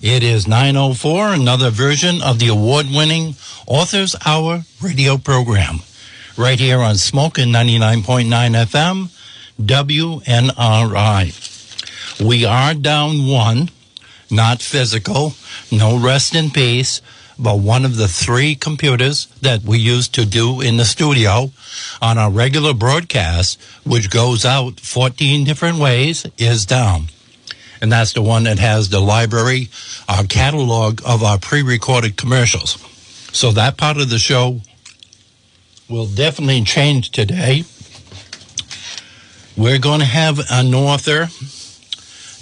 It is 904, another version of the award-winning Authors Hour radio program. Right here on Smokin' 99.9 FM, WNRI. We are down one, not physical, no rest in peace, but one of the three computers that we used to do in the studio on our regular broadcast, which goes out 14 different ways, is down. And that's the one that has the library, our catalog of our pre recorded commercials. So that part of the show will definitely change today. We're going to have an author,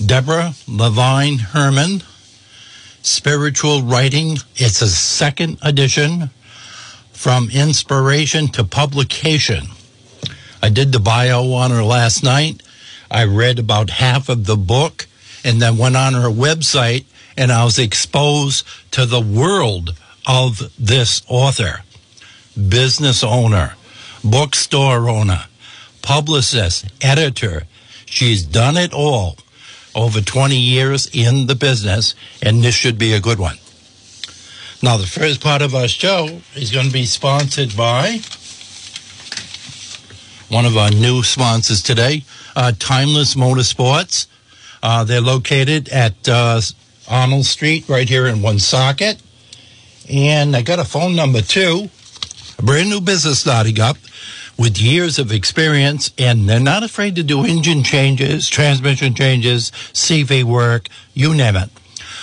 Deborah Levine Herman, Spiritual Writing. It's a second edition from inspiration to publication. I did the bio on her last night. I read about half of the book and then went on her website and I was exposed to the world of this author, business owner, bookstore owner, publicist, editor. She's done it all over 20 years in the business, and this should be a good one. Now, the first part of our show is going to be sponsored by one of our new sponsors today, uh, Timeless Motorsports. Uh, they're located at uh, Arnold Street right here in Woonsocket. And I got a phone number too, a brand new business starting up with years of experience, and they're not afraid to do engine changes, transmission changes, CV work, you name it.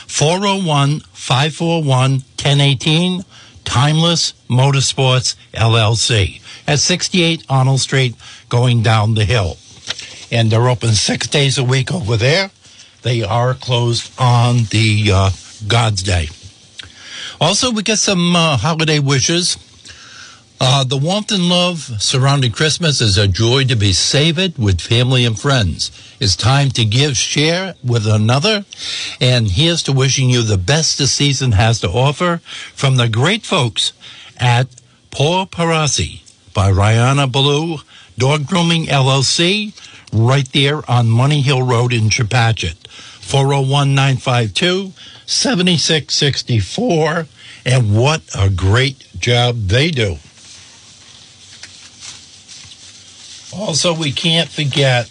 401 541 1018, Timeless Motorsports LLC at 68 Arnold Street, going down the hill. And they're open six days a week over there. They are closed on the uh, God's Day. Also, we get some uh, holiday wishes. Uh, the warmth and love surrounding Christmas is a joy to be savored with family and friends. It's time to give, share with another. And here's to wishing you the best the season has to offer from the great folks at Paul Parasi by Rihanna Blue, Dog Grooming LLC, right there on Money Hill Road in Chepachet. 401 952 7664. And what a great job they do. Also, we can't forget,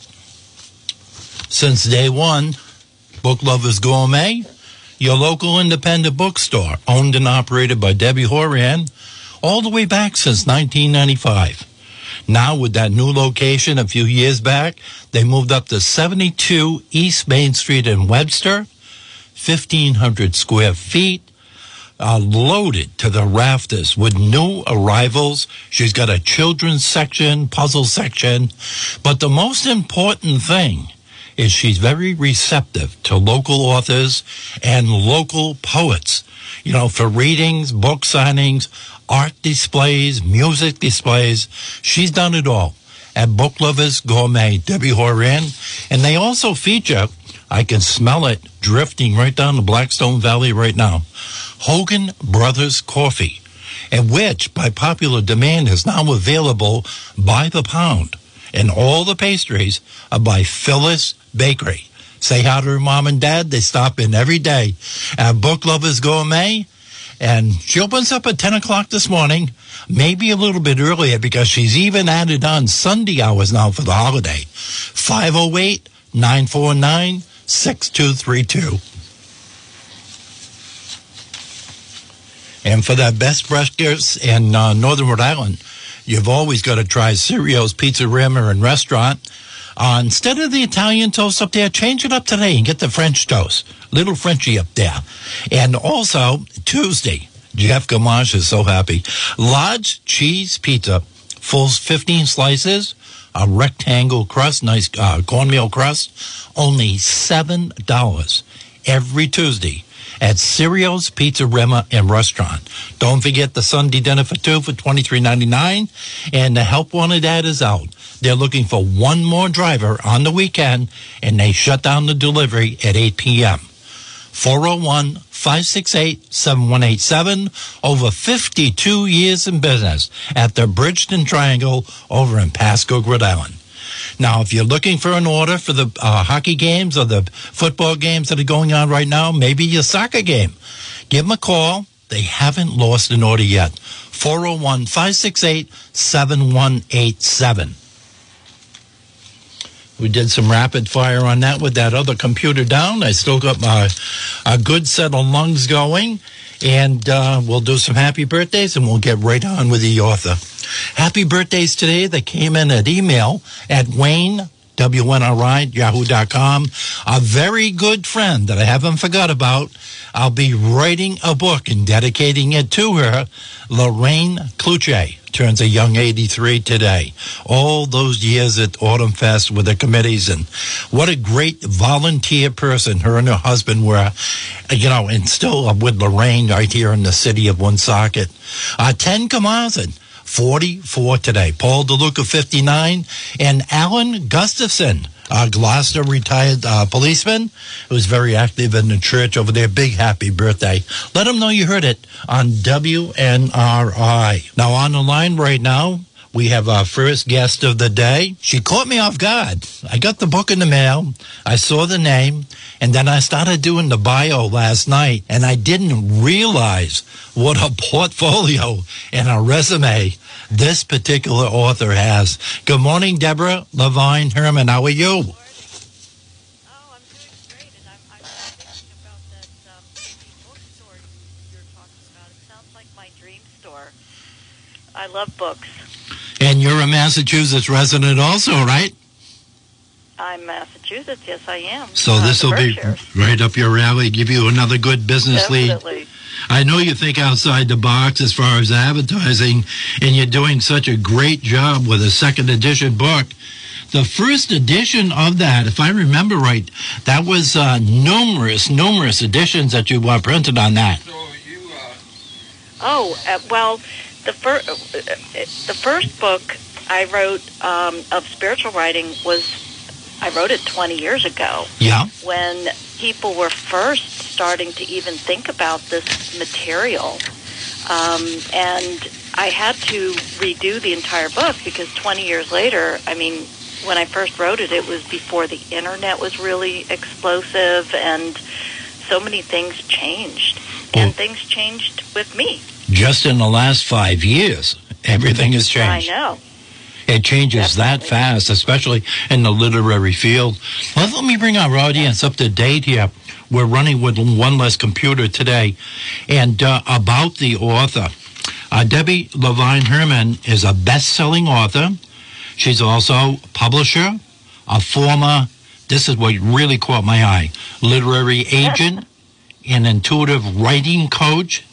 since day one, Book Lovers Gourmet, your local independent bookstore, owned and operated by Debbie Horan, all the way back since 1995. Now, with that new location a few years back, they moved up to 72 East Main Street in Webster, 1,500 square feet, uh, loaded to the rafters with new arrivals. She's got a children's section, puzzle section. But the most important thing is she's very receptive to local authors and local poets, you know, for readings, book signings, art displays, music displays. She's done it all at Book Lovers Gourmet, Debbie Horan. And they also feature, I can smell it drifting right down the Blackstone Valley right now, Hogan Brothers Coffee, and which, by popular demand, is now available by the pound. And all the pastries are by Phyllis Bakery. Say hi to her mom and dad. They stop in every day at Book Lovers Gourmet. And she opens up at 10 o'clock this morning, maybe a little bit earlier because she's even added on Sunday hours now for the holiday. 508 949 6232. And for that best breakfast in uh, Northern Rhode Island, you've always got to try Cirio's Pizzeria and Restaurant. Uh, instead of the Italian toast up there, change it up today and get the French toast. Little Frenchy up there. And also, Tuesday, Jeff Gamache is so happy. Large cheese pizza, full 15 slices, a rectangle crust, nice uh, cornmeal crust, only $7 every Tuesday at Cirio's Pizzeria and Restaurant. Don't forget the Sunday dinner for two for twenty three ninety nine, and the help wanted ad is out. They're looking for one more driver on the weekend, and they shut down the delivery at 8 p.m. 401 568 7187. Over 52 years in business at the Bridgeton Triangle over in Pascoag, Rhode Island. Now, if you're looking for an order for the uh, hockey games or the football games that are going on right now, maybe your soccer game, give them a call. They haven't lost an order yet. 401 568 7187. We did some rapid fire on that with that other computer down. I still got my a good set of lungs going, and uh, we'll do some happy birthdays, and we'll get right on with the author. Happy birthdays today that came in at email at Wayne WNRI, yahoo.com. A very good friend that I haven't forgot about. I'll be writing a book and dedicating it to her, Lorraine Cluche turns a young 83 today. All those years at Autumn Fest with the committees and what a great volunteer person her and her husband were, you know, and still with Lorraine right here in the city of Woonsocket. Uh, 10 Kamazin. 44 today. Paul DeLuca, 59, and Alan Gustafson, a Gloucester retired uh, policeman who was very active in the church over there. Big happy birthday. Let him know you heard it on WNRI. Now, on the line right now, we have our first guest of the day. She caught me off guard. I got the book in the mail. I saw the name. And then I started doing the bio last night and I didn't realize what a portfolio and a resume this particular author has. Good morning, Deborah Levine Herman. How are you? Oh, I'm doing great. And I'm thinking about that um, bookstore you're talking about. It sounds like my dream store. I love books. And you're a Massachusetts resident also, right? I'm Massachusetts. Yes, I am. So uh, this will be right up your alley. Give you another good business Definitely. lead. I know you think outside the box as far as advertising, and you're doing such a great job with a second edition book. The first edition of that, if I remember right, that was uh, numerous, numerous editions that you uh, printed on that. So you, uh... Oh uh, well, the first uh, the first book I wrote um, of spiritual writing was I wrote it 20 years ago. Yeah. When people were first starting to even think about this material. Um, and I had to redo the entire book because 20 years later, I mean, when I first wrote it, it was before the internet was really explosive and so many things changed. And things changed with me. Just in the last five years, everything has changed. I know. It changes Definitely. that fast, especially in the literary field. Well, let me bring our audience up to date here. We're running with one less computer today. And uh, about the author, uh, Debbie Levine Herman is a best selling author. She's also a publisher, a former, this is what really caught my eye, literary agent, an intuitive writing coach,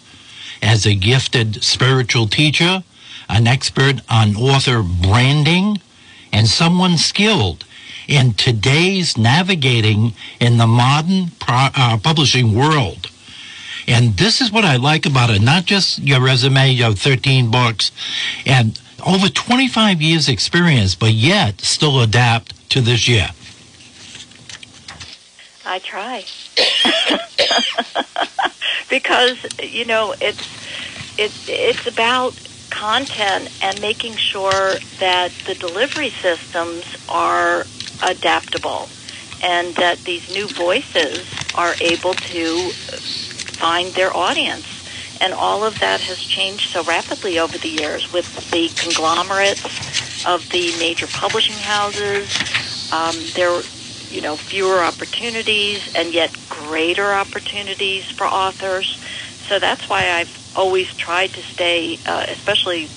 as a gifted spiritual teacher an expert on author branding, and someone skilled in today's navigating in the modern pro- uh, publishing world. And this is what I like about it, not just your resume, your 13 books, and over 25 years experience, but yet still adapt to this year. I try. because, you know, it's, it's, it's about content and making sure that the delivery systems are adaptable and that these new voices are able to find their audience. And all of that has changed so rapidly over the years with the conglomerates of the major publishing houses. Um, there, you know, fewer opportunities and yet greater opportunities for authors. So that's why I've always tried to stay, uh, especially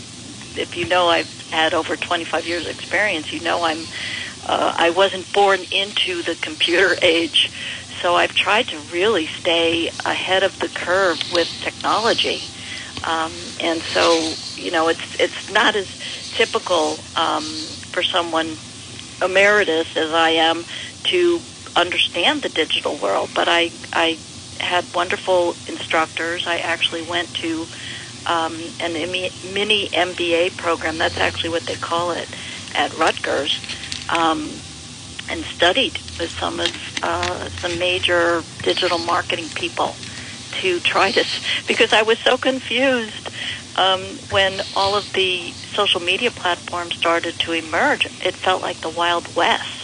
if you know I've had over 25 years experience, you know I'm, uh, I wasn't born into the computer age. So I've tried to really stay ahead of the curve with technology. Um, and so, you know, it's, it's not as typical um, for someone emeritus as I am to understand the digital world, but I, I had wonderful instructors. I actually went to um, an mini MBA program. That's actually what they call it at Rutgers, um, and studied with some of uh, some major digital marketing people. to try to, because I was so confused um, when all of the social media platforms started to emerge. It felt like the Wild West.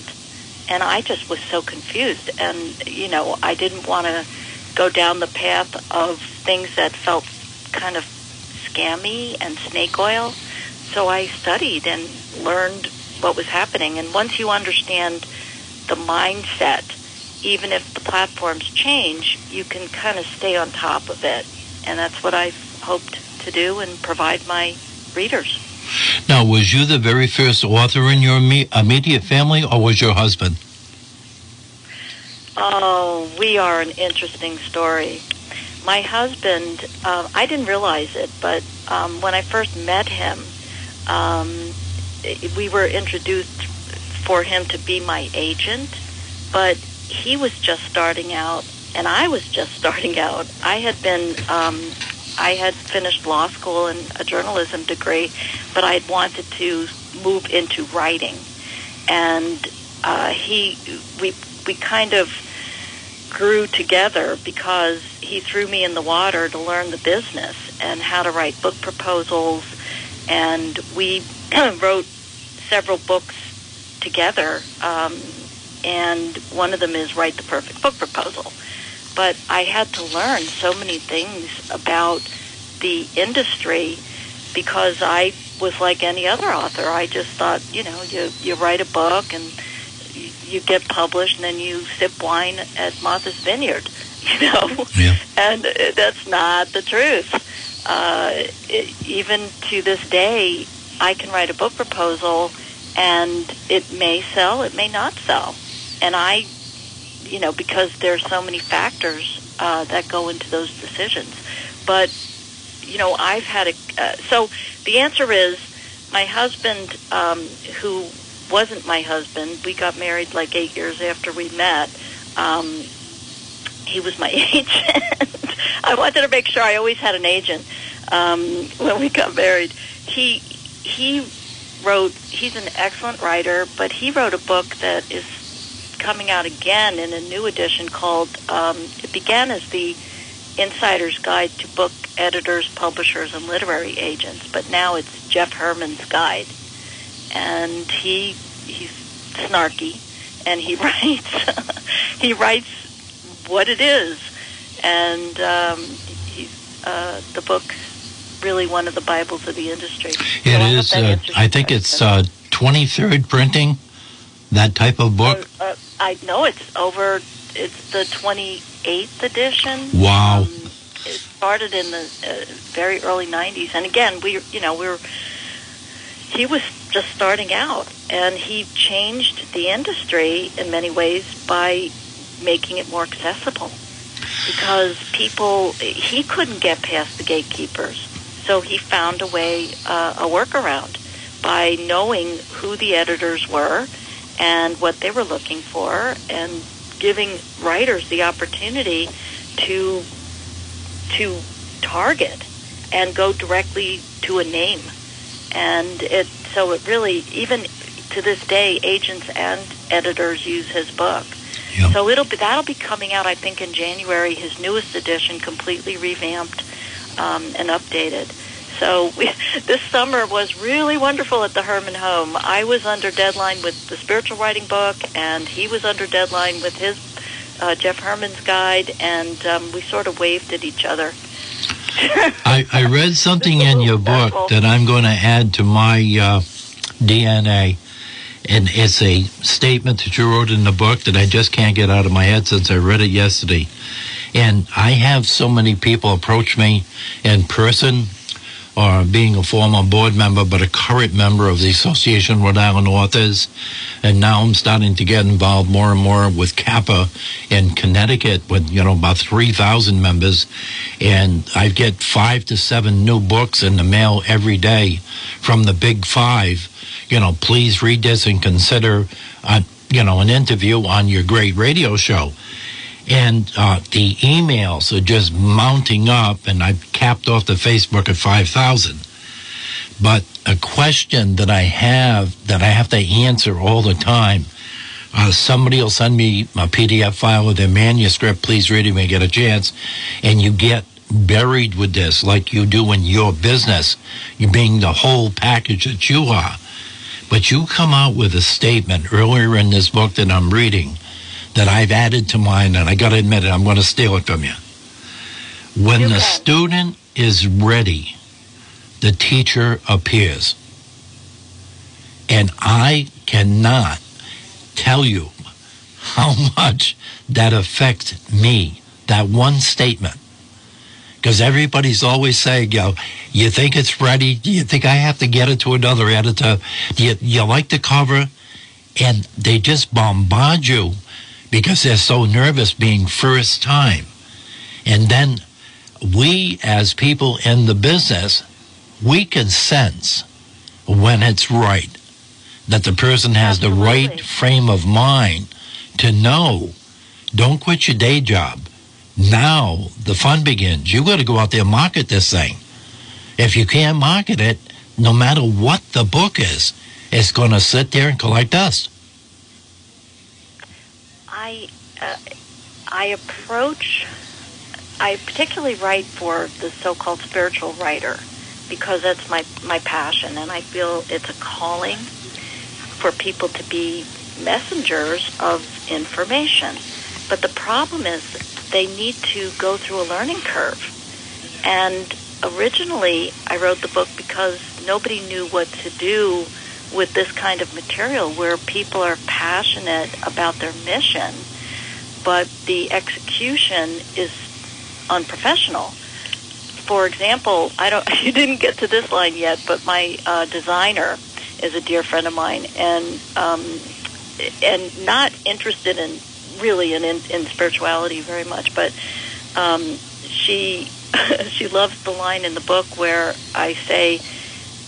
And I just was so confused. And, you know, I didn't want to go down the path of things that felt kind of scammy and snake oil. So I studied and learned what was happening. And once you understand the mindset, even if the platforms change, you can kind of stay on top of it. And that's what I hoped to do and provide my readers. Now, was you the very first author in your immediate family, or was your husband? Oh, we are an interesting story. My husband, uh, I didn't realize it, but um, when I first met him, um, we were introduced for him to be my agent, but he was just starting out, and I was just starting out. I had been, um, I had finished law school and a journalism degree, but I had wanted to move into writing, and uh, he, we, we kind of grew together because he threw me in the water to learn the business and how to write book proposals, and we wrote several books together. Um, and one of them is write the perfect book proposal. But I had to learn so many things about the industry because I was like any other author. I just thought, you know, you you write a book and you, you get published, and then you sip wine at Martha's Vineyard, you know. Yeah. And that's not the truth. Uh, it, even to this day, I can write a book proposal, and it may sell, it may not sell and I, you know, because there's so many factors uh, that go into those decisions. But you know, I've had a uh, so the answer is my husband, um, who wasn't my husband. We got married like eight years after we met. Um, he was my agent. I wanted to make sure I always had an agent um, when we got married. He he wrote. He's an excellent writer, but he wrote a book that is coming out again in a new edition called, um, it began as the Insider's Guide to Book Editors, Publishers, and Literary Agents, but now it's Jeff Herman's Guide. And he he's snarky, and he writes he writes what it is, and um, he's uh, the book's really one of the bibles of the industry. It so is. I, uh, I think it's twenty third printing. That type of book. Uh, uh, I know it's over. It's the 28th edition. Wow. Um, it started in the uh, very early 90s, and again, we, you know, we were. He was just starting out, and he changed the industry in many ways by making it more accessible. Because people, he couldn't get past the gatekeepers, so he found a way, uh, a workaround by knowing who the editors were and what they were looking for and giving writers the opportunity to to target and go directly to a name. And it so it really even to this day agents and editors use his book. Yep. so it'll be that'll be coming out i think in january. His newest edition completely revamped um, and updated so we, this summer was really wonderful at the Herman home. I was under deadline with the spiritual writing book, and he was under deadline with his uh, Jeff Herman's guide, and um, we sort of waved at each other. I, I, read something in your book that I'm going to add to my uh, DNA. And it's a statement that you wrote in the book that I just can't get out of my head since I read it yesterday. And I have so many people approach me in person or being a former board member, but a current member of the Association of Rhode Island Authors. And now I'm starting to get involved more and more with CAPA in Connecticut with, you know, about 3,000 members. And I get five to seven new books in the mail every day from the big five. You know, please read this and consider, uh, you know, an interview on your great radio show and uh, the emails are just mounting up, and I've capped off the Facebook at 5,000. But a question that I have that I have to answer all the time Uh, somebody will send me a PDF file with their manuscript. Please read it when you get a chance. And you get buried with this like you do in your business. You being the whole package that you are. But you come out with a statement earlier in this book that I'm reading that I've added to mine, and I got to admit it, I'm going to steal it from you. When You the can. student is ready, the teacher appears. And I cannot tell you how much that affects me, that one statement. Because everybody's always saying, you know, you think it's ready? Do you think I have to get it to another editor? Do you, you like the cover? And they just bombard you because they're so nervous being first time. And then we, as people in the business, we can sense when it's right that the person has the right frame of mind to know don't quit your day job. Now the fun begins. You got to go out there and market this thing. If you can't market it, no matter what the book is, it's going to sit there and collect dust. I uh, I approach. I particularly write for the so-called spiritual writer because that's my my passion, and I feel it's a calling for people to be messengers of information. But the problem is they need to go through a learning curve. And originally, I wrote the book because nobody knew what to do with this kind of material where people are passionate about their mission, but the execution is unprofessional. For example, I don't you didn't get to this line yet, but my uh, designer is a dear friend of mine and um, and not interested in really in, in, in spirituality very much, but um, she she loves the line in the book where I say,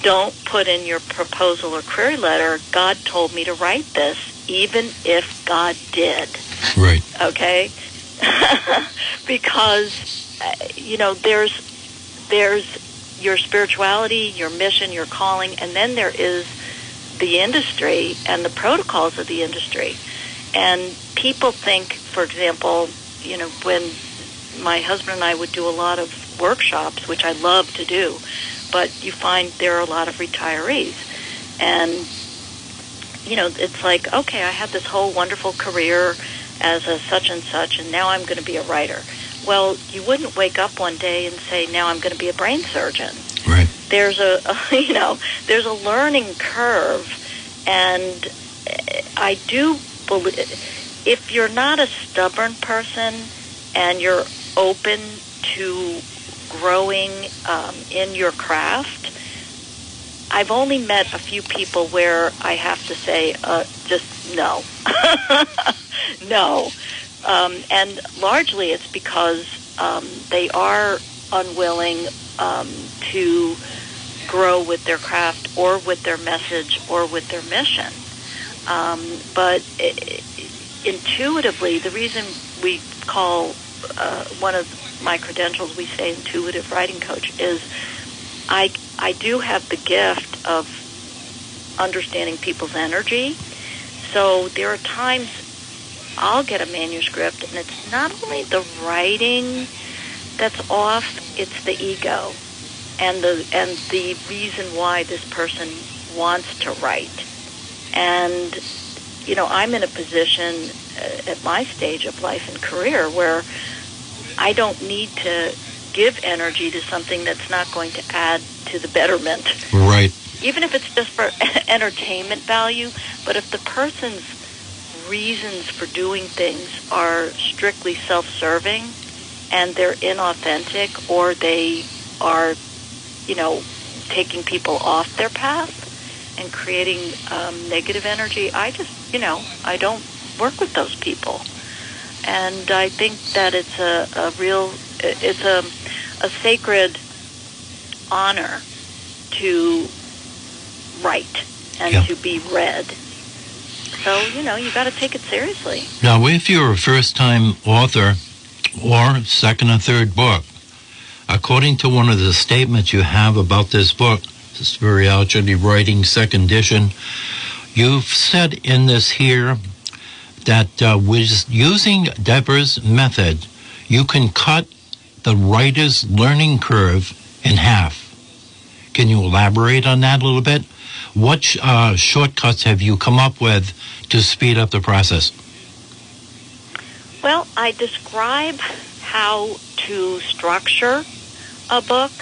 "Don't put in your proposal or query letter. God told me to write this, even if God did." Right. okay because uh, you know there's there's your spirituality your mission your calling and then there is the industry and the protocols of the industry and people think for example you know when my husband and I would do a lot of workshops which I love to do but you find there are a lot of retirees and you know it's like okay I had this whole wonderful career as a such and such, and now I'm going to be a writer. Well, you wouldn't wake up one day and say, now I'm going to be a brain surgeon. Right. There's a, you know, there's a learning curve, and I do believe if you're not a stubborn person and you're open to growing um, in your craft, I've only met a few people where I have to say, uh, just no. no. Um, and largely it's because um, they are unwilling um, to grow with their craft or with their message or with their mission. Um, but i i intuitively, the reason we call uh, one of my credentials, we say intuitive writing coach, is I, I do have the gift of understanding people's energy. So there are times I'll get a manuscript and it's not only the writing that's off, it's the ego and the and the reason why this person wants to write. And you know, I'm in a position at my stage of life and career where I don't need to give energy to something that's not going to add to the betterment Right. even if it's just for entertainment value, but if the person's reasons for doing things are strictly self-serving and they're inauthentic or they are, you know, taking people off their path and creating um, negative energy, I just, you know, I don't work with those people. And I think that it's a, a real, it's a, a sacred honor to write and Yeah. to be read. So, you know, you got to take it seriously. Now, if you're a first time author or second or third book, according to one of the statements you have about this book, this very actually writing second edition, you've said in this here that uh, with using Deborah's method, you can cut the writer's learning curve in half. Can you elaborate on that a little bit? What uh, shortcuts have you come up with to speed up the process? Well, I describe how to structure a book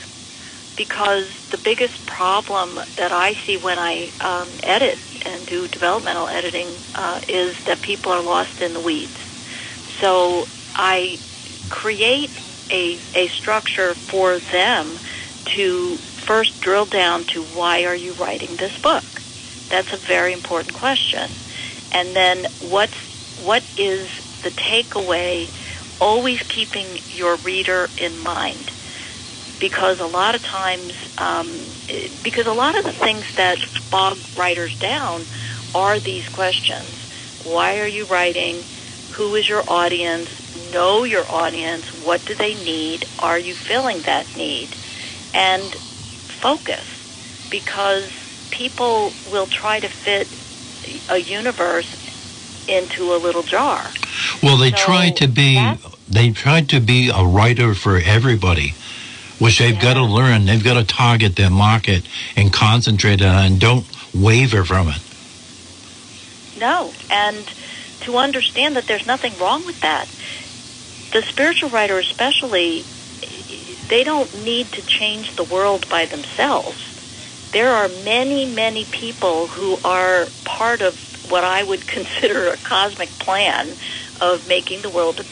because the biggest problem that I see when I um, edit and do developmental editing uh, is that people are lost in the weeds. So I create a, a structure for them to first drill down to why are you writing this book? That's a very important question. And then what's, what is the takeaway, always keeping your reader in mind? Because a lot of times, um, because a lot of the things that bog writers down are these questions. Why are you writing? Who is your audience? Know your audience. What do they need? Are you filling that need? And focus because people will try to fit a universe into a little jar. Well, they So try to be they try to be a writer for everybody, which they've got to learn. They've got to target their market and concentrate on it and don't waver from it. No, and to understand that there's nothing wrong with that. The spiritual writer, especially, they don't need to change the world by themselves. There are many, many people who are part of what I would consider a cosmic plan of making the world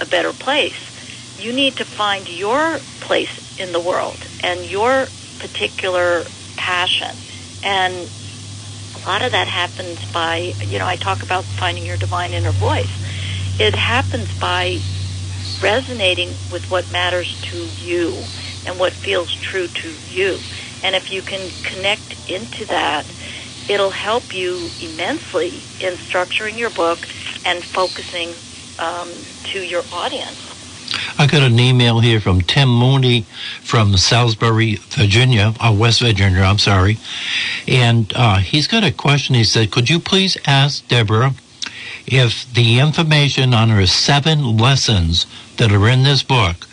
a, better place. You need to find your place in the world and your particular passion. And a lot of that happens by, you know, I talk about finding your divine inner voice. It happens by resonating with what matters to you and what feels true to you. And if you can connect into that, it'll help you immensely in structuring your book and focusing um, to your audience. I got an email here from Tim Mooney from Salisbury, Virginia, uh, West Virginia, I'm sorry. And uh, he's got a question. He said, Could you please ask Deborah if the information on her seven lessons that are in this book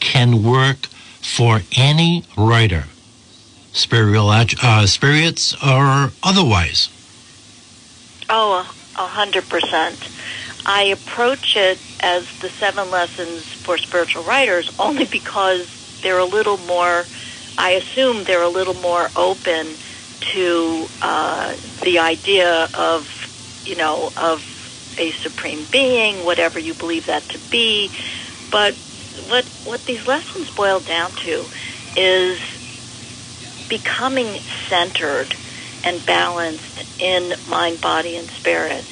can work for any writer, spiritual, uh, spirits or otherwise? Oh, a hundred percent. I approach it as the seven lessons for spiritual writers only because they're a little more. I assume they're a little more open to uh, the idea of, you know, of a supreme being, whatever you believe that to be. But what what these lessons boil down to is becoming centered and balanced in mind, body, and spirit.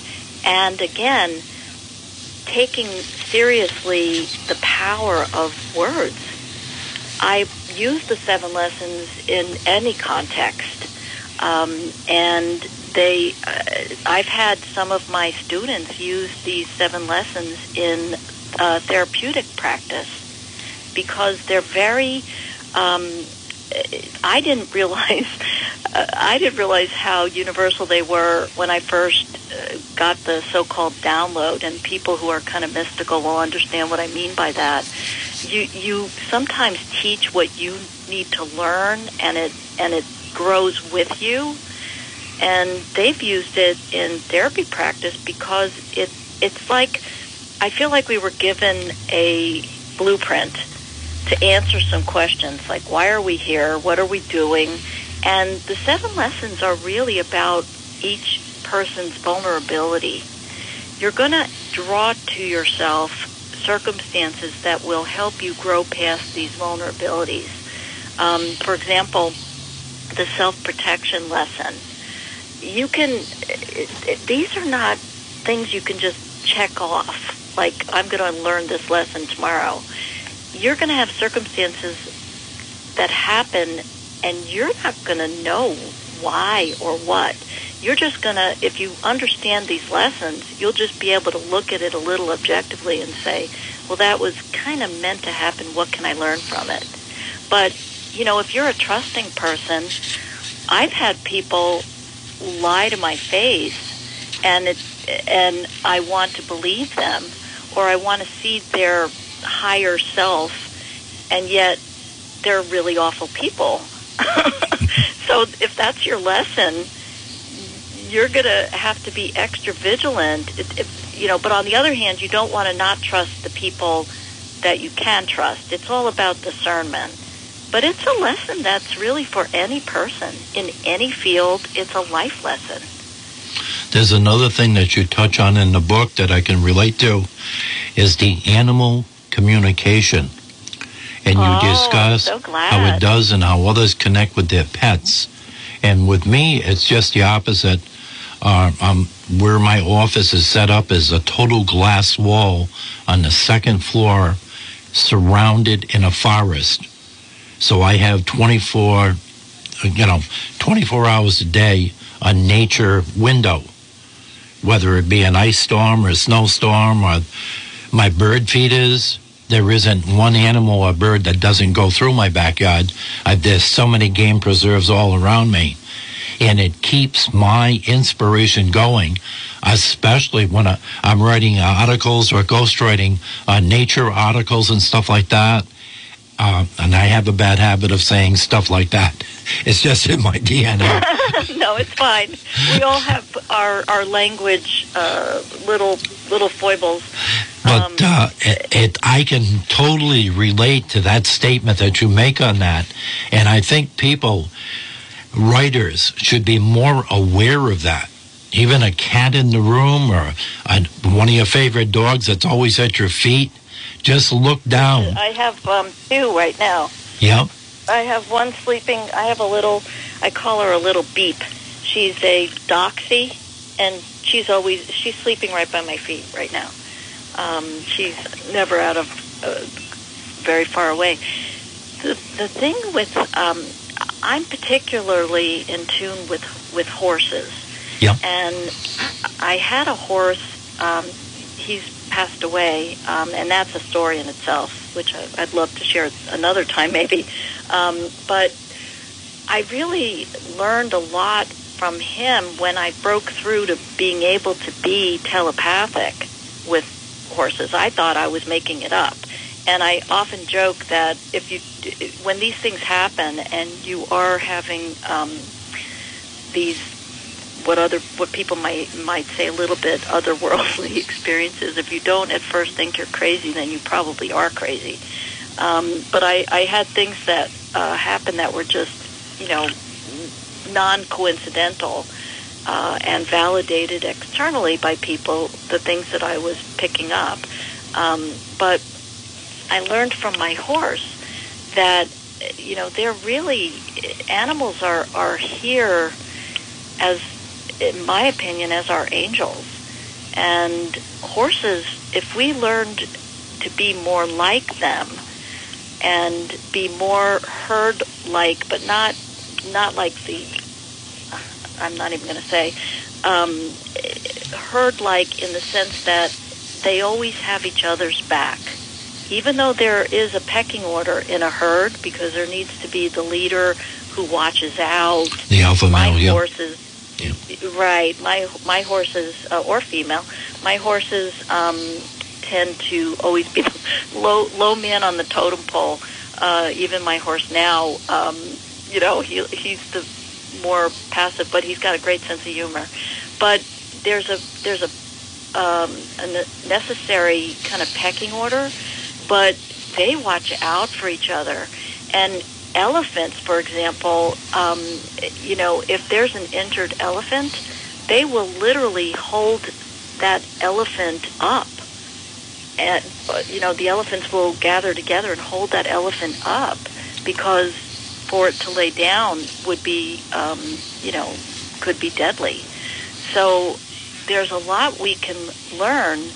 And again, taking seriously the power of words. I use the seven lessons in any context. Um, and they, uh, I've had some of my students use these seven lessons in uh, therapeutic practice because they're very, um, I didn't realize uh, I didn't realize how universal they were when I first uh, got the so-called download. And people who are kind of mystical will understand what I mean by that. You you sometimes teach what you need to learn, and it and it grows with you. And they've used it in therapy practice because it it's like I feel like we were given a blueprint to answer some questions like why are we here? What are we doing? And the seven lessons are really about each person's vulnerability. You're going to draw to yourself circumstances that will help you grow past these vulnerabilities. Um, for example, the self-protection lesson. You can, these are not things you can just check off. Like, I'm going to learn this lesson tomorrow. You're going to have circumstances that happen and you're not going to know why or what. You're just going to, if you understand these lessons, you'll just be able to look at it a little objectively and say, well, that was kind of meant to happen. What can I learn from it? But, you know, if you're a trusting person, I've had people lie to my face and it's and I want to believe them, or I want to see their higher self, and yet they're really awful people. so if that's your lesson, you're going to have to be extra vigilant. You know, but on the other hand, you don't want to not trust the people that you can trust. It's all about discernment. But it's a lesson that's really for any person in any field. It's a life lesson. There's another thing that you touch on in the book that I can relate to is the animal communication. And you oh, discuss so how it does and how others connect with their pets. And with me, it's just the opposite. Uh, um, where my office is set up is a total glass wall on the second floor, surrounded in a forest. So I have 24, you know, 24 hours a day a nature window, whether it be an ice storm or a snowstorm or my bird feeders. There isn't one animal or bird that doesn't go through my backyard. There's so many game preserves all around me and it keeps my inspiration going, especially when I, am writing articles or ghostwriting uh, nature articles and stuff like that. Uh, and I have a bad habit of saying stuff like that. It's just in my DNA. no, it's fine. We all have our our language uh, little little foibles. But um, uh, it, it, I can totally relate to that statement that you make on that, and I think people writers should be more aware of that. Even a cat in the room or a, one of your favorite dogs that's always at your feet, just look down. I have um, two right now. Yep. I have one sleeping. I have a little. I call her a little beep. She's a doxy, and she's always she's sleeping right by my feet right now. Um, she's never out of uh, very far away. The the thing with um, I'm particularly in tune with with horses. Yeah. And I had a horse. Um, he's passed away, um, and that's a story in itself, which I, would love to share another time, maybe. Um, but I really learned a lot from him when I broke through to being able to be telepathic with horses. I thought I was making it up and I often joke that if you, when these things happen and you are having um, these, what other, what people might might say a little bit otherworldly experiences, if you don't at first think you're crazy, then you probably are crazy. Um, but I, I had things that uh, happened that were just, you know, non-coincidental uh, and validated externally by people the things that I was picking up. Um, but I learned from my horse that you know they're really animals are are here as in my opinion as our angels and horses if we learned to be more like them and be more herd like but not not like the I'm not even going to say um, herd like in the sense that they always have each other's back even though there is a pecking order in a herd because there needs to be the leader who watches out the alpha male, horses yeah. Right. My my horses uh, or female my horses um, tend to always be low low man on the totem pole. Uh, even my horse now um, you know he he's the more passive but he's got a great sense of humor. But there's a there's a um, a necessary kind of pecking order but they watch out for each other. And elephants, for example, um, you know, if there's an injured elephant, they will literally hold that elephant up. And, you know, the elephants will gather together and hold that elephant up because for it to lay down would be, um, you know, could be deadly. So there's a lot we can learn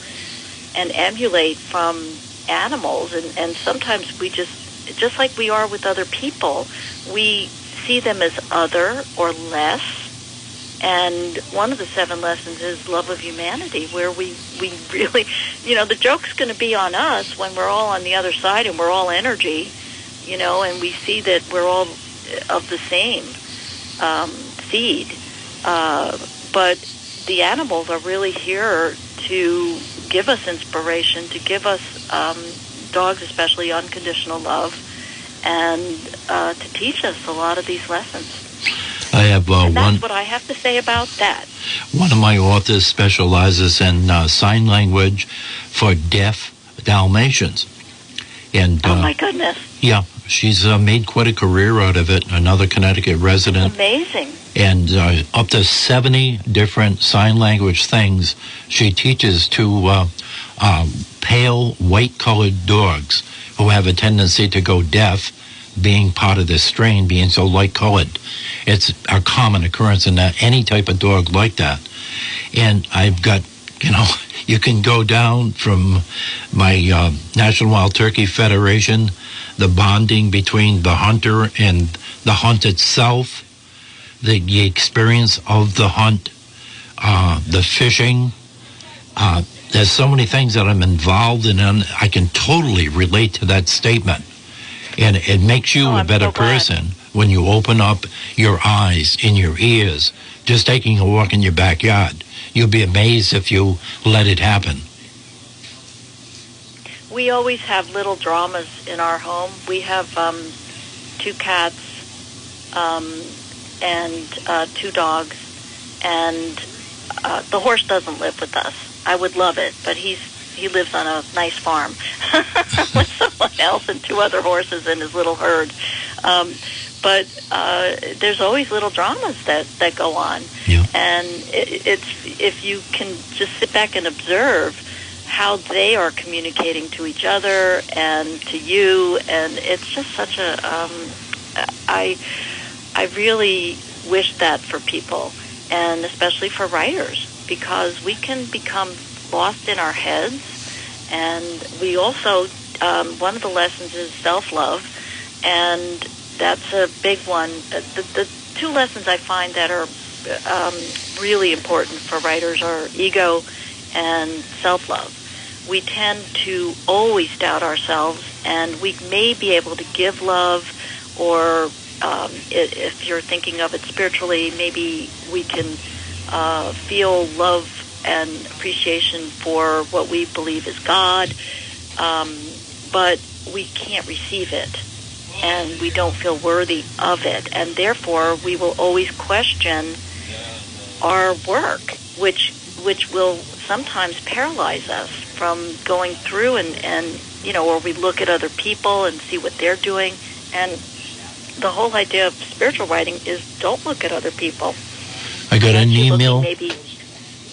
and emulate from animals and, and sometimes we just just like we are with other people we see them as other or less. And one of the seven lessons is love of humanity where we we really you know the joke's going to be on us when we're all on the other side and we're all energy you know and we see that we're all of the same um, seed. Uh, but the animals are really here to give us inspiration, to give us um, dogs, especially unconditional love, and uh, to teach us a lot of these lessons. I have uh, and that's one. what I have to say about that. One of my authors specializes in uh, sign language for deaf Dalmatians, and Oh uh, my goodness, yeah, she's uh, made quite a career out of it. Another Connecticut resident. amazing! and uh, up to 70 different sign language things she teaches to uh, uh, pale white colored dogs who have a tendency to go deaf being part of this strain being so light colored it's a common occurrence in any type of dog like that and i've got you know you can go down from my uh, national wild turkey federation the bonding between the hunter and the hunt itself the, the experience of the hunt, uh, the fishing. Uh, there's so many things that I'm involved in, and I can totally relate to that statement. And it makes you Oh, a I'm better so person when you open up your eyes and your ears, just taking a walk in your backyard. You'll be amazed if you let it happen. We always have little dramas in our home. We have um, two cats um, and uh, two dogs, and uh, the horse doesn't live with us. I would love it, but he's he lives on a nice farm with someone else and two other horses in his little herd. Um, but uh, there's always little dramas that that go on, Yeah. and it, it's if you can just sit back and observe how they are communicating to each other and to you, and it's just such a. Um, I I really wish that for people, and especially for writers, because we can become lost in our heads, and we also um, one of the lessons is self love, and that's a big one. The, the two lessons I find that are um, really important for writers are ego and self love. We tend to always doubt ourselves, and we may be able to give love, or um, if you're thinking of it spiritually, maybe we can uh, feel love and appreciation for what we believe is God, um, but we can't receive it and we don't feel worthy of it, and therefore we will always question our work, which which will sometimes paralyze us from going through and and you know, or we look at other people and see what they're doing, and the whole idea of spiritual writing is don't look at other people. I got an email. Maybe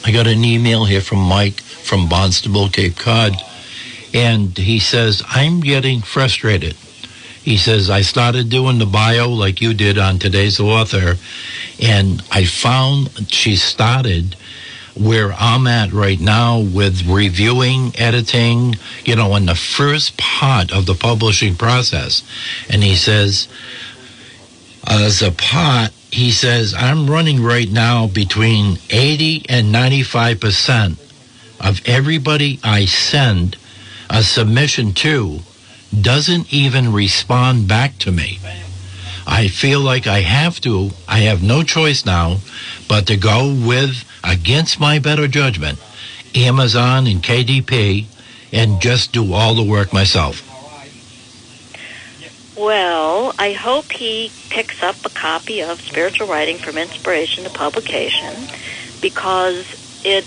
I got an email here from Mike from Barnstable, Cape Cod, and he says, I'm getting frustrated. He says, I started doing the bio like you did on today's author, and I found she started where I'm at right now with reviewing, editing, you know, in the first part of the publishing process. And he says, as a part, he says, I'm running right now between 80 and 95% of everybody I send a submission to doesn't even respond back to me. I feel like I have to, I have no choice now but to go with, against my better judgment, Amazon and KDP and just do all the work myself. Well, I hope he picks up a copy of Spiritual Writing from Inspiration to Publication because it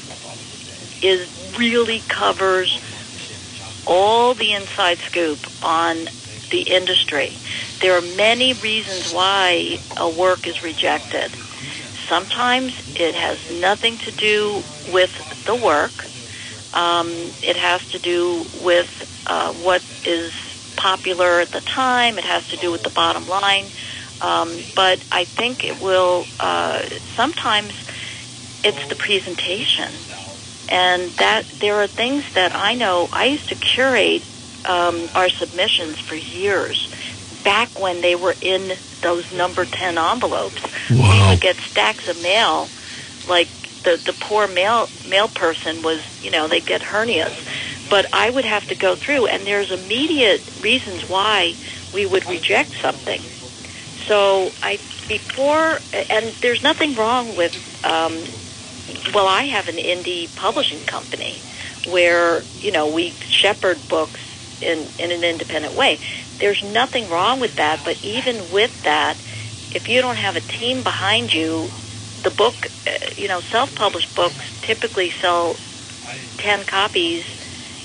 is really covers all the inside scoop on the industry. There are many reasons why a work is rejected. Sometimes it has nothing to do with the work. Um, it has to do with uh, what is popular at the time. It has to do with the bottom line. Um, but I think it will, uh, sometimes it's the presentation. And that there are things that I know, I used to curate um, our submissions for years, back when they were in those number 10 envelopes. We would get stacks of mail, like the, the poor mail, mail person was, you know, they get hernias but I would have to go through, and there's immediate reasons why we would reject something. So I before, and there's nothing wrong with um, well, I have an indie publishing company where you know we shepherd books in in an independent way. There's nothing wrong with that, but even with that, if you don't have a team behind you, the book, uh, you know, self-published books typically sell 10 copies,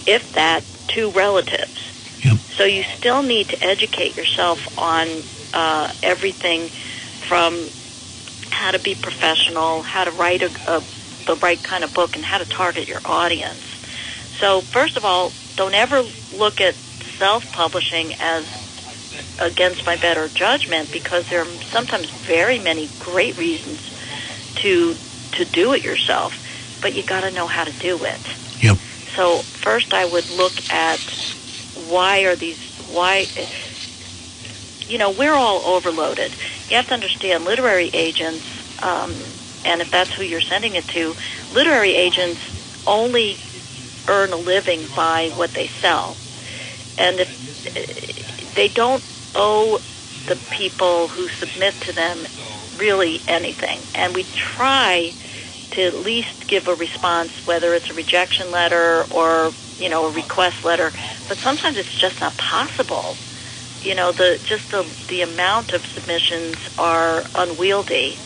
if that, to relatives. Yep. So you still need to educate yourself on uh, everything from how to be professional, how to write a, a, the right kind of book, and how to target your audience. So first of all, don't ever look at self-publishing as against my better judgment because there are sometimes very many great reasons to to do it yourself, but you got to know how to do it. Yep. So first, I would look at why are these why. You know, we're all overloaded. You have to understand, literary agents, um, and if that's who you're sending it to, literary agents only earn a living by what they sell, and if they don't owe the people who submit to them really anything. And we try to at least give a response, whether it's a rejection letter or, you know, a request letter. But sometimes it's just not possible. You know, the just the, the amount of submissions are unwieldy.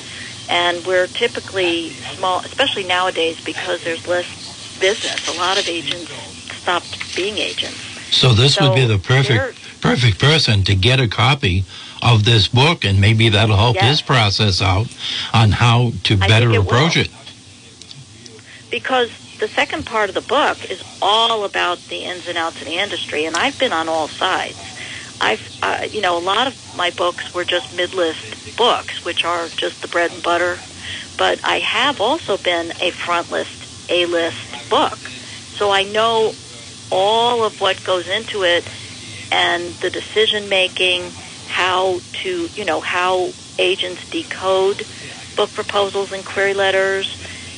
And we're typically small, especially nowadays because there's less business. A lot of agents stopped being agents. So this So would be the perfect perfect person to get a copy of this book, and maybe that'll help Yes. his process out on how to better it approach will. it. Because the second part of the book is all about the ins and outs of the industry, and I've been on all sides. I've, uh, you know, a lot of my books were just mid-list books, which are just the bread and butter. But I have also been a front list, A-list book, so I know all of what goes into it and the decision making, how to, you know, how agents decode book proposals and query letters,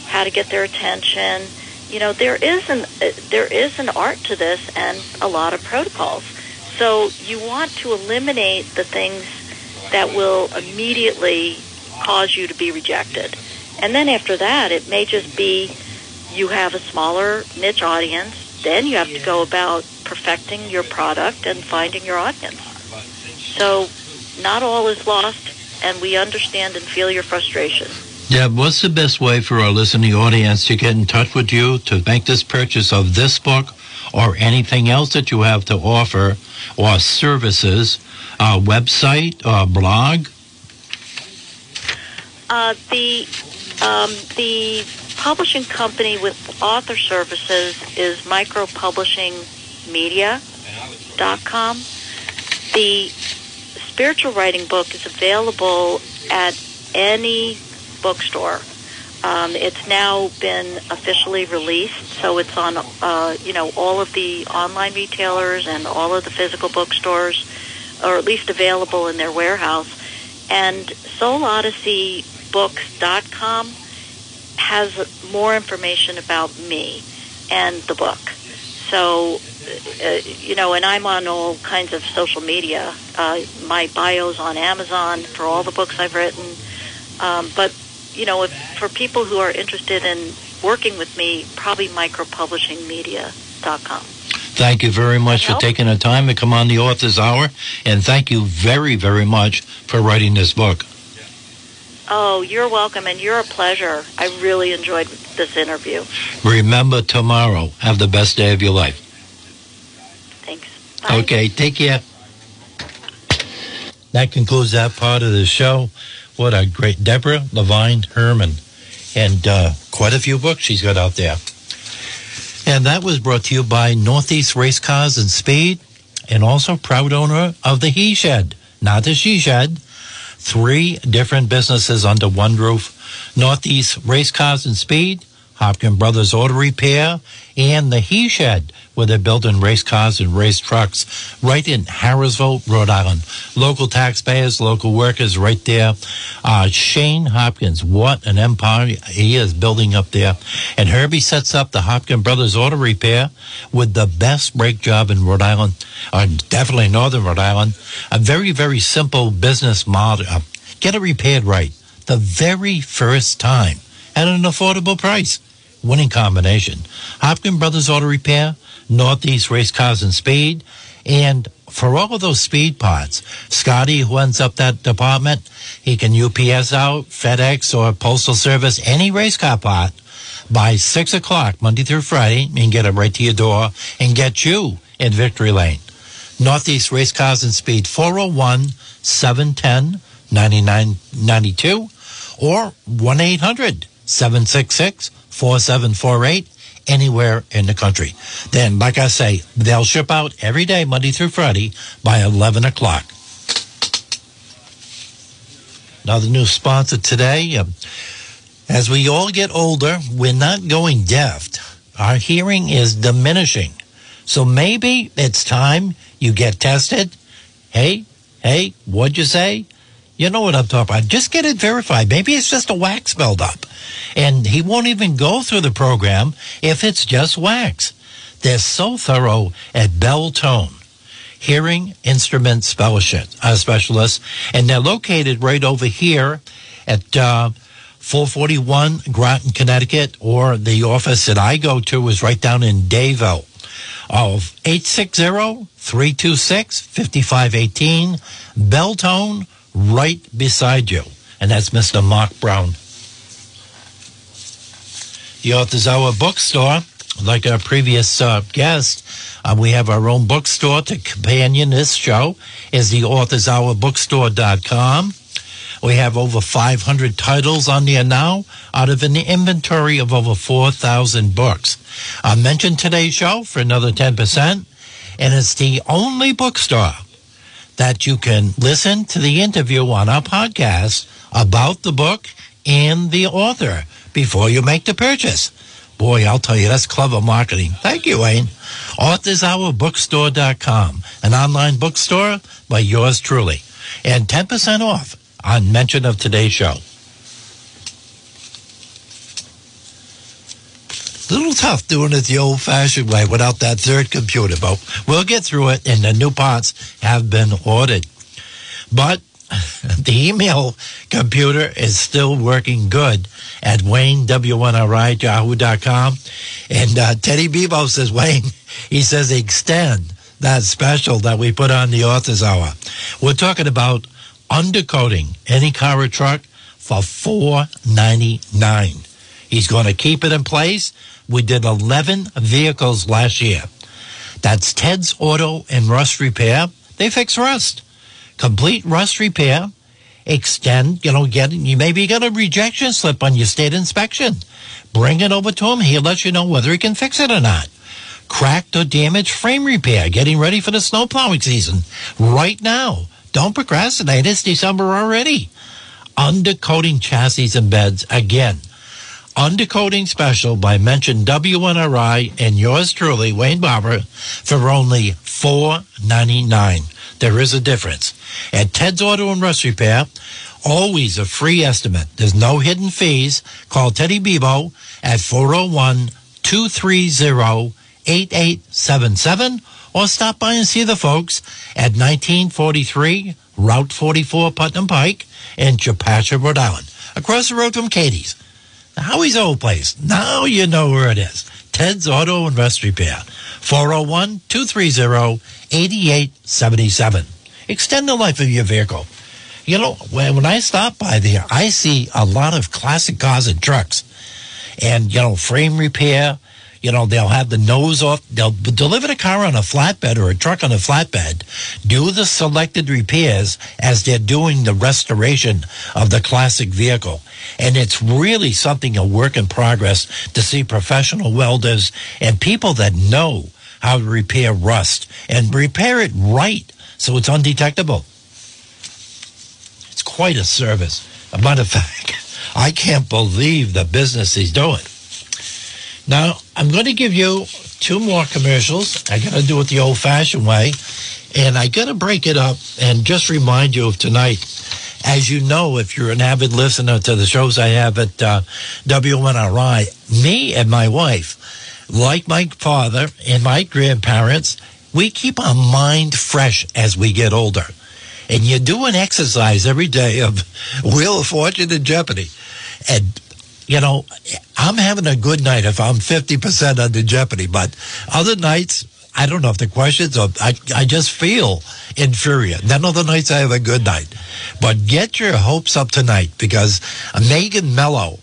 how to get their attention. You know, there is an there is an art to this and a lot of protocols. So you want to eliminate the things that will immediately cause you to be rejected. And then after that, it may just be you have a smaller niche audience. Then you have to go about perfecting your product and finding your audience. So not all is lost, and we understand and feel your frustration. Deb, what's the best way for our listening audience to get in touch with you to make this purchase of this book or anything else that you have to offer or services? Uh, website, uh, blog? Uh, the um, the publishing company with author services is micropublishingmedia.com. The spiritual writing book is available at any bookstore. Um, it's now been officially released, so it's on uh, you know all of the online retailers and all of the physical bookstores, or at least available in their warehouse. And SoulOdysseyBooks.com has more information about me and the book. So, uh, you know, and I'm on all kinds of social media. Uh, my bio's on Amazon for all the books I've written. Um, but, you know, if, for people who are interested in working with me, probably micropublishingmedia.com. Thank you very much for taking the time to come on the Author's Hour, and thank you very, very much for writing this book. Oh, you're welcome, and you're a pleasure. I really enjoyed this interview. Remember tomorrow. Have the best day of your life. Thanks. Bye. Okay, take care. That concludes that part of the show. What a great Deborah Levine Herman. And uh, quite a few books she's got out there. And that was brought to you by Northeast Race Cars and Speed, and also proud owner of the He Shed, not the She Shed. Three different businesses under one roof Northeast Race Cars and Speed, Hopkin Brothers Auto Repair, and the He Shed, where they're building race cars and race trucks right in Harrisville, Rhode Island. Local taxpayers, local workers right there. Uh, Shane Hopkins, what an empire he is building up there. And Herbie sets up the Hopkins Brothers Auto Repair with the best brake job in Rhode Island, or definitely Northern Rhode Island. A very, very simple business model. Uh, get it repaired right the very first time at an affordable price. Winning combination. Hopkins Brothers Auto Repair, Northeast Race Cars and Speed, and for all of those speed parts, Scotty, who ends up that department, he can UPS out, FedEx, or Postal Service any race car part by 6 o'clock, Monday through Friday, and get it right to your door and get you in Victory Lane. Northeast Race Cars and Speed, 401 710 9992 or 1 800 766 4748 anywhere in the country. Then, like I say, they'll ship out every day, Monday through Friday, by 11 o'clock. Now, the new sponsor today. Um, as we all get older, we're not going deaf. Our hearing is diminishing. So maybe it's time you get tested. Hey, hey, what'd you say? You know what I'm talking about. Just get it verified. Maybe it's just a wax buildup. And he won't even go through the program if it's just wax. They're so thorough at Beltone, hearing instrument specialist, and they're located right over here at uh, 441 Groton, Connecticut, or the office that I go to is right down in Dayville. Of 860-326-5518, Beltone, right beside you. And that's Mr. Mark Brown. The Authors Hour bookstore, like our previous uh, guest, uh, we have our own bookstore to companion this show, is the AuthorsHourBookstore.com. We have over 500 titles on there now out of an inventory of over 4,000 books. I mentioned today's show for another 10%, and it's the only bookstore that you can listen to the interview on our podcast about the book and the author before you make the purchase. Boy, I'll tell you, that's clever marketing. Thank you, Wayne. AuthorsHourBookstore.com, an online bookstore by yours truly. And 10% off on mention of today's show. A little tough doing it the old fashioned way without that third computer, but we'll get through it and the new parts have been ordered. But the email computer is still working good at Wayne, W-N-R-I, yahoo.com. And uh, Teddy Bebo says, Wayne, he says, extend that special that we put on the author's hour. We're talking about undercoating any car or truck for four ninety nine. He's going to keep it in place. We did 11 vehicles last year. That's Ted's Auto and Rust Repair. They fix rust. Complete rust repair. Extend, you know, get, you maybe got a rejection slip on your state inspection. Bring it over to him. He'll let you know whether he can fix it or not. Cracked or damaged frame repair. Getting ready for the snow plowing season right now. Don't procrastinate. It's December already. Undercoating chassis and beds again. Undercoating special by mention WNRI and yours truly, Wayne Barber, for only four ninety nine. There is a difference. At Ted's Auto and Rust Repair, always a free estimate. There's no hidden fees. Call Teddy Bebo at 401 230 8877 or stop by and see the folks at 1943 Route 44 Putnam Pike in Chepachet, Rhode Island, across the road from Katie's. Howie's old place. Now you know where it is. Ted's Auto and Rust Repair. 401 230 8877. Extend the life of your vehicle. You know, when, when I stop by there, I see a lot of classic cars and trucks. And, you know, frame repair, you know, they'll have the nose off. They'll deliver the car on a flatbed or a truck on a flatbed, do the selected repairs as they're doing the restoration of the classic vehicle. And it's really something a work in progress to see professional welders and people that know how to repair rust and repair it right so it's undetectable. It's quite a service. A matter of fact, I can't believe the business he's doing. Now, I'm going to give you two more commercials. I got to do it the old fashioned way. And I got to break it up and just remind you of tonight. As you know, if you're an avid listener to the shows I have at uh, WNRI, me and my wife, like my father and my grandparents, we keep our mind fresh as we get older. And you do an exercise every day of Wheel of Fortune and Jeopardy. And you know, I'm having a good night if I'm 50% under Jeopardy, but other nights, I don't know if the questions or I, I just feel inferior. Then other nights I have a good night. But get your hopes up tonight because Megan Mello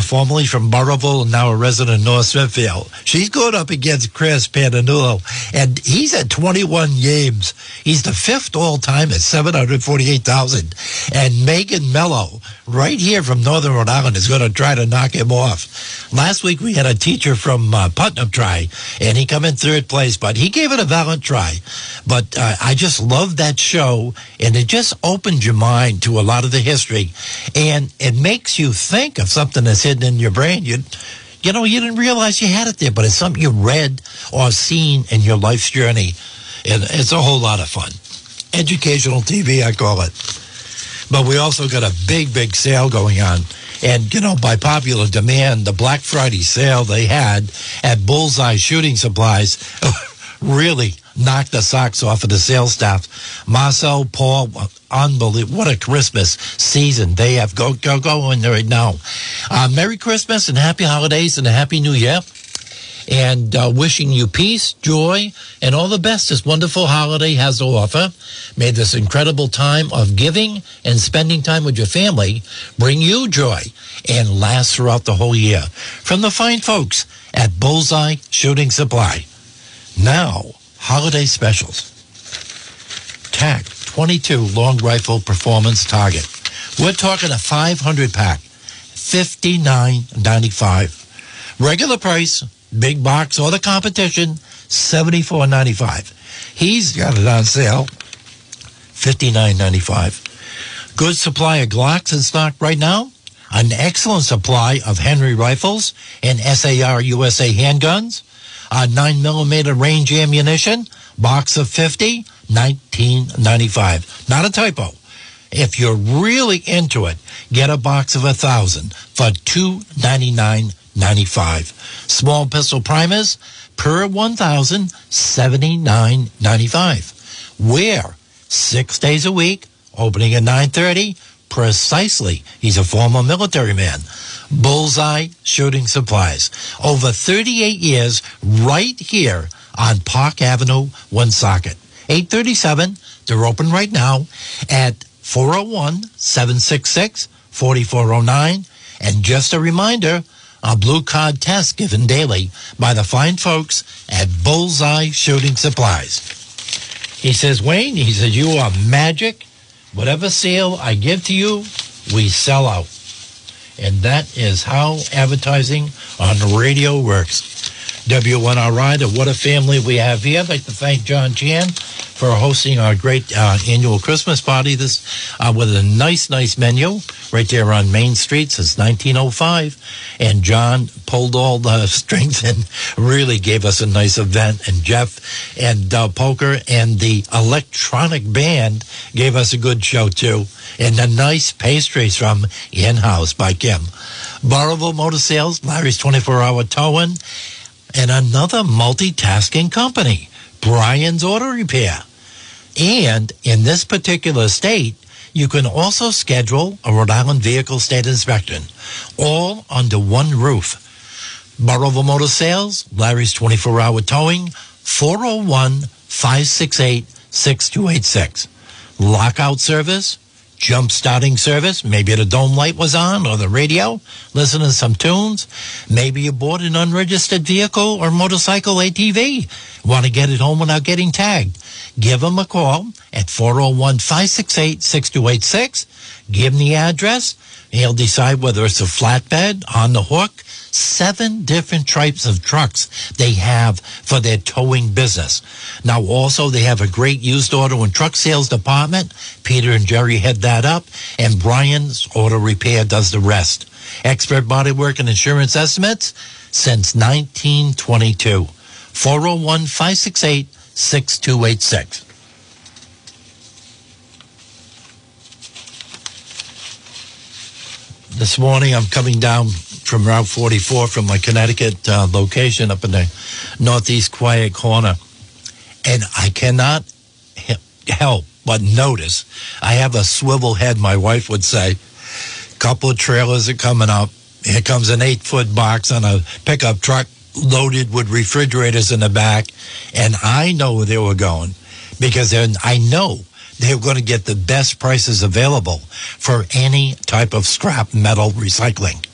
formerly from Burrillville and now a resident of North Smithfield. She's going up against Chris Pannullo, and he's at 21 games. He's the fifth all time at 748,000. And Megan Mello, right here from Northern Rhode Island, is going to try to knock him off. Last week we had a teacher from uh, Putnam try, and he come in third place, but he gave it a valiant try. But uh, I just love that show, and it just opens your mind to a lot of the history, and it makes you think of something that's hidden in your brain. You, you know, you didn't realize you had it there, but it's something you read or seen in your life's journey. And it's a whole lot of fun. Educational TV, I call it. But we also got a big, big sale going on. And, you know, by popular demand, the Black Friday sale they had at Bullseye Shooting Supplies really knocked the socks off of the sales staff. Marcel, Paul, unbelievable. What a Christmas season they have. Go, go, go in there right now. Uh, Merry Christmas and happy holidays and a happy new year. And uh, wishing you peace, joy, and all the best this wonderful holiday has to offer. May this incredible time of giving and spending time with your family bring you joy and last throughout the whole year. From the fine folks at Bullseye Shooting Supply. Now, holiday specials. TAC 22 long rifle performance target. We're talking a 500 pack, 59.95. Regular price, big box or the competition, 74.95. He's got it on sale, 59.95. Good supply of Glocks in stock right now. An excellent supply of Henry rifles and SAR USA handguns. A 9 millimeter range ammunition, box of 50, 1995. Not a typo. If you're really into it, get a box of a thousand for two ninety nine ninety five. Small pistol primers per one thousand seventy nine ninety five. Where six days a week, opening at nine thirty. Precisely, he's a former military man. Bullseye Shooting Supplies. Over 38 years, right here on Park Avenue, Woonsocket. 837. They're open right now at 401 766 4409. And just a reminder, a blue card test given daily by the fine folks at Bullseye Shooting Supplies. He says, Wayne, he says, you are magic. Whatever sale I give to you, we sell out. And that is how advertising on radio works. WNRI, the What a Family we have here. I'd like to thank John Chan for hosting our great uh, annual Christmas party this uh, with a nice, nice menu right there on Main Street since 1905. And John pulled all the strings and really gave us a nice event. And Jeff and uh, Poker and the electronic band gave us a good show too. And the nice pastries from in-house by Kim. Burrillville Motor Sales, Larry's 24-hour towing and another multitasking company, Brian's Auto Repair. And in this particular state, you can also schedule a Rhode Island vehicle state inspection, all under one roof. Burrillville Motor Sales, Larry's 24 hour towing, 401 568 6286. Lockout service, jump starting service. Maybe the dome light was on or the radio, listening to some tunes. Maybe you bought an unregistered vehicle or motorcycle ATV. Want to get it home without getting tagged. Give them a call at 401-568-6286. Give them the address. He'll decide whether it's a flatbed, on the hook, seven different types of trucks they have for their towing business. Now, also, they have a great used auto and truck sales department. Peter and Jerry head that up, and Brian's Auto Repair does the rest. Expert bodywork and insurance estimates since 1922. 401 568 6286. This morning, I'm coming down from Route 44 from my Connecticut uh, location up in the northeast quiet corner. And I cannot help but notice I have a swivel head, my wife would say. Couple of trailers are coming up. here comes an eight foot box on a pickup truck loaded with refrigerators in the back. And I know where they were going because then I know they're going to get the best prices available for any type of scrap metal recycling.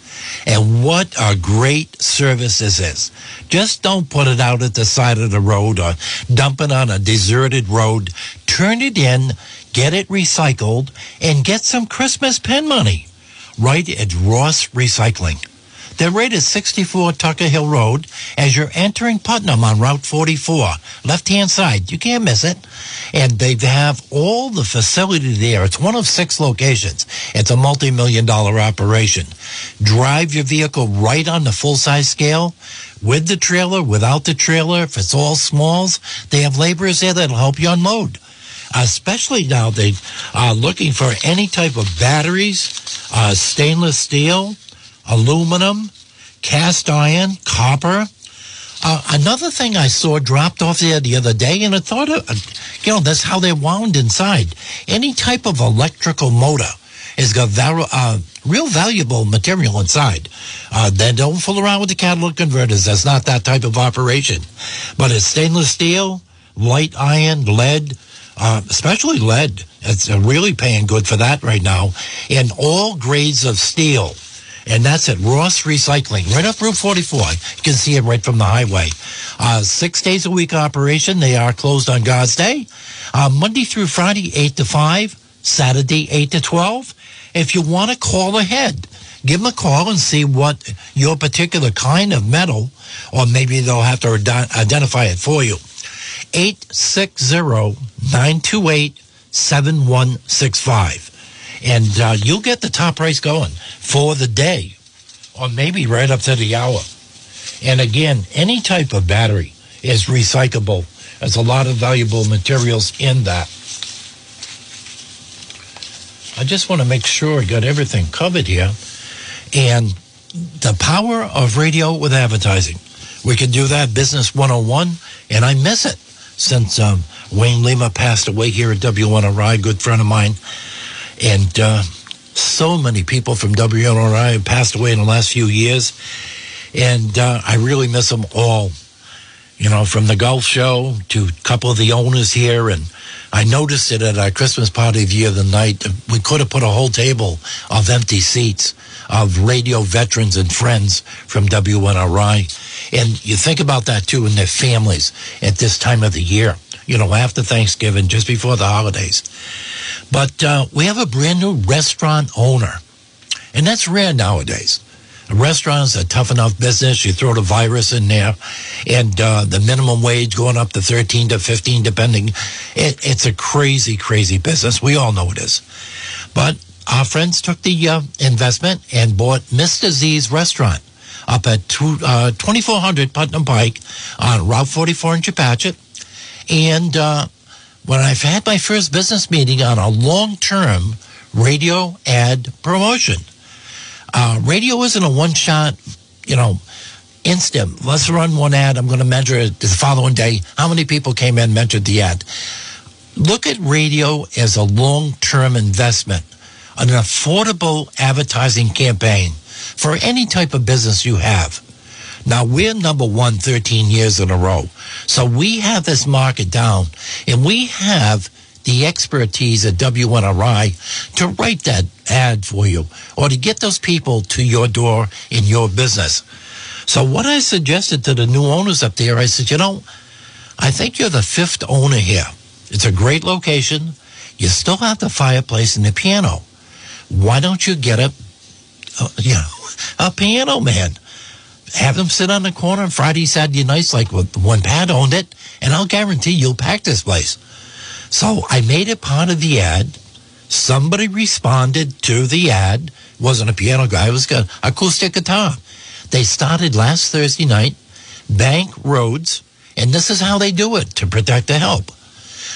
And what a great service this is. Just don't put it out at the side of the road or dump it on a deserted road. Turn it in, get it recycled, and get some Christmas pen money right at Ross Recycling. They're right at 64 Tucker Hill Road as you're entering Putnam on Route 44, left hand side. You can't miss it. And they have all the facility there. It's one of six locations. It's a multi million dollar operation. Drive your vehicle right on the full size scale with the trailer, without the trailer. If it's all smalls, they have laborers there that'll help you unload especially now they are looking for any type of batteries, uh, stainless steel, aluminum, cast iron, copper. Uh, another thing I saw dropped off there the other day, and I thought, uh, you know, that's how they're wound inside. Any type of electrical motor has got uh, real valuable material inside. Uh, then don't fool around with the catalytic converters. That's not that type of operation. But it's stainless steel, light iron, lead, uh, especially lead. It's uh, really paying good for that right now. And all grades of steel and that's at Ross Recycling, right up Route 44. You can see it right from the highway. Uh, six days a week operation. They are closed on God's Day. Uh, Monday through Friday, 8 to 5. Saturday, 8 to 12. If you want to call ahead, give them a call and see what your particular kind of metal, or maybe they'll have to identify it for you. 860 928 7165 and uh, you'll get the top price going for the day, or maybe right up to the hour. And again, any type of battery is recyclable. There's a lot of valuable materials in that. I just want to make sure I got everything covered here. And the power of radio with advertising. We can do that, Business 101, and I miss it since um, Wayne Lima passed away here at WNRI, good friend of mine. And uh, so many people from WNRI have passed away in the last few years. And uh, I really miss them all. You know, from the golf show to a couple of the owners here. And I noticed it at our Christmas party the other night. We could have put a whole table of empty seats of radio veterans and friends from WNRI. And you think about that too in their families at this time of the year, you know, after Thanksgiving, just before the holidays. But uh, we have a brand new restaurant owner, and that's rare nowadays. A restaurant is a tough enough business. You throw the virus in there, and uh, the minimum wage going up to 13 to 15, depending. It, it's a crazy, crazy business. We all know it is. But our friends took the uh, investment and bought Mr. Z's restaurant up at two, uh, 2400 Putnam Pike on Route 44 in Chepachet. And uh, when I've had my first business meeting on a long term radio ad promotion. Uh, radio isn't a one shot, you know, instant. Let's run one ad. I'm going to measure it the following day. How many people came in, measured the ad? Look at radio as a long term investment, an affordable advertising campaign for any type of business you have. Now we're number one 13 years in a row. So we have this market down and we have the expertise at WNRI to write that ad for you or to get those people to your door in your business. So what I suggested to the new owners up there, I said, you know, I think you're the fifth owner here. It's a great location. You still have the fireplace and the piano. Why don't you get a, a you know, a piano man? Have them sit on the corner on Friday, Saturday nights like when Pat owned it, and I'll guarantee you'll pack this place. So I made it part of the ad. Somebody responded to the ad. It wasn't a piano guy, it was an acoustic guitar. They started last Thursday night, Bank Roads, and this is how they do it to protect the help.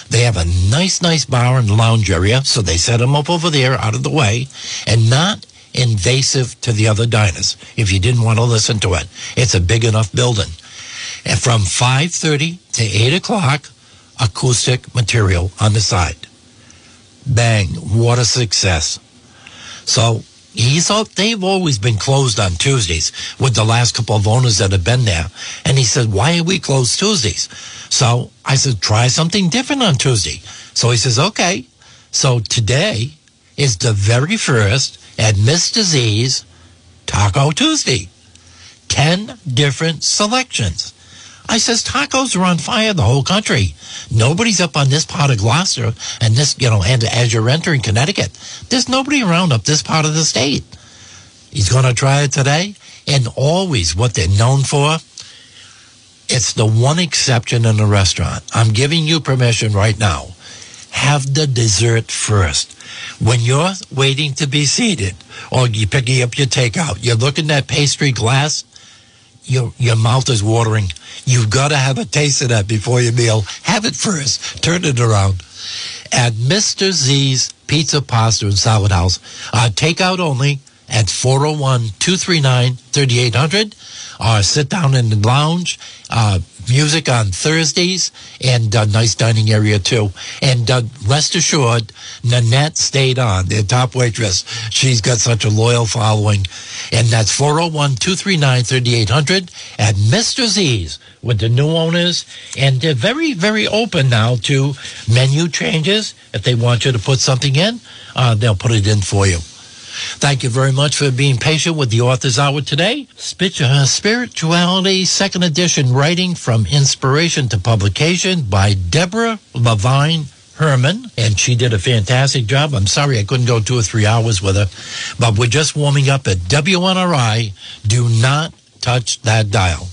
They have a nice, nice bar and lounge area, so they set them up over there out of the way and not invasive to the other diners if you didn't want to listen to it. It's a big enough building. And from 5.30 to 8 o'clock, acoustic material on the side. Bang, what a success. So He's they've always been closed on Tuesdays with the last couple of owners that have been there. And he said, why are we closed Tuesdays? So I said, try something different on Tuesday. So he says, okay. So today is the very first at Mr. Disease Taco Tuesday. 10 different selections. I says tacos are on fire the whole country. Nobody's up on this part of Gloucester and this, you know, and as you're entering Connecticut, there's nobody around up this part of the state. He's going to try it today. And always what they're known for, it's the one exception in a restaurant. I'm giving you permission right now. Have the dessert first. When you're waiting to be seated or you're picking up your takeout, you're looking at pastry glass, your your mouth is watering. You've got to have a taste of that before your meal. Have it first. Turn it around. At Mr. Z's Pizza, Pasta, and Salad House, uh, takeout only at 401-239-3800 or sit down in the lounge. Uh, music on Thursdays and uh, nice dining area too. And uh, rest assured, Nanette stayed on, the top waitress. She's got such a loyal following. And that's 401-239-3800 at Mr. Z's with the new owners. And they're very, very open now to menu changes. If they want you to put something in, uh, they'll put it in for you. Thank you very much for being patient with the Author's Hour today. Spirituality, second edition, writing from inspiration to publication by Deborah Levine Herman, and she did a fantastic job. I'm sorry I couldn't go two or three hours with her, but we're just warming up at WNRI. Do not touch that dial.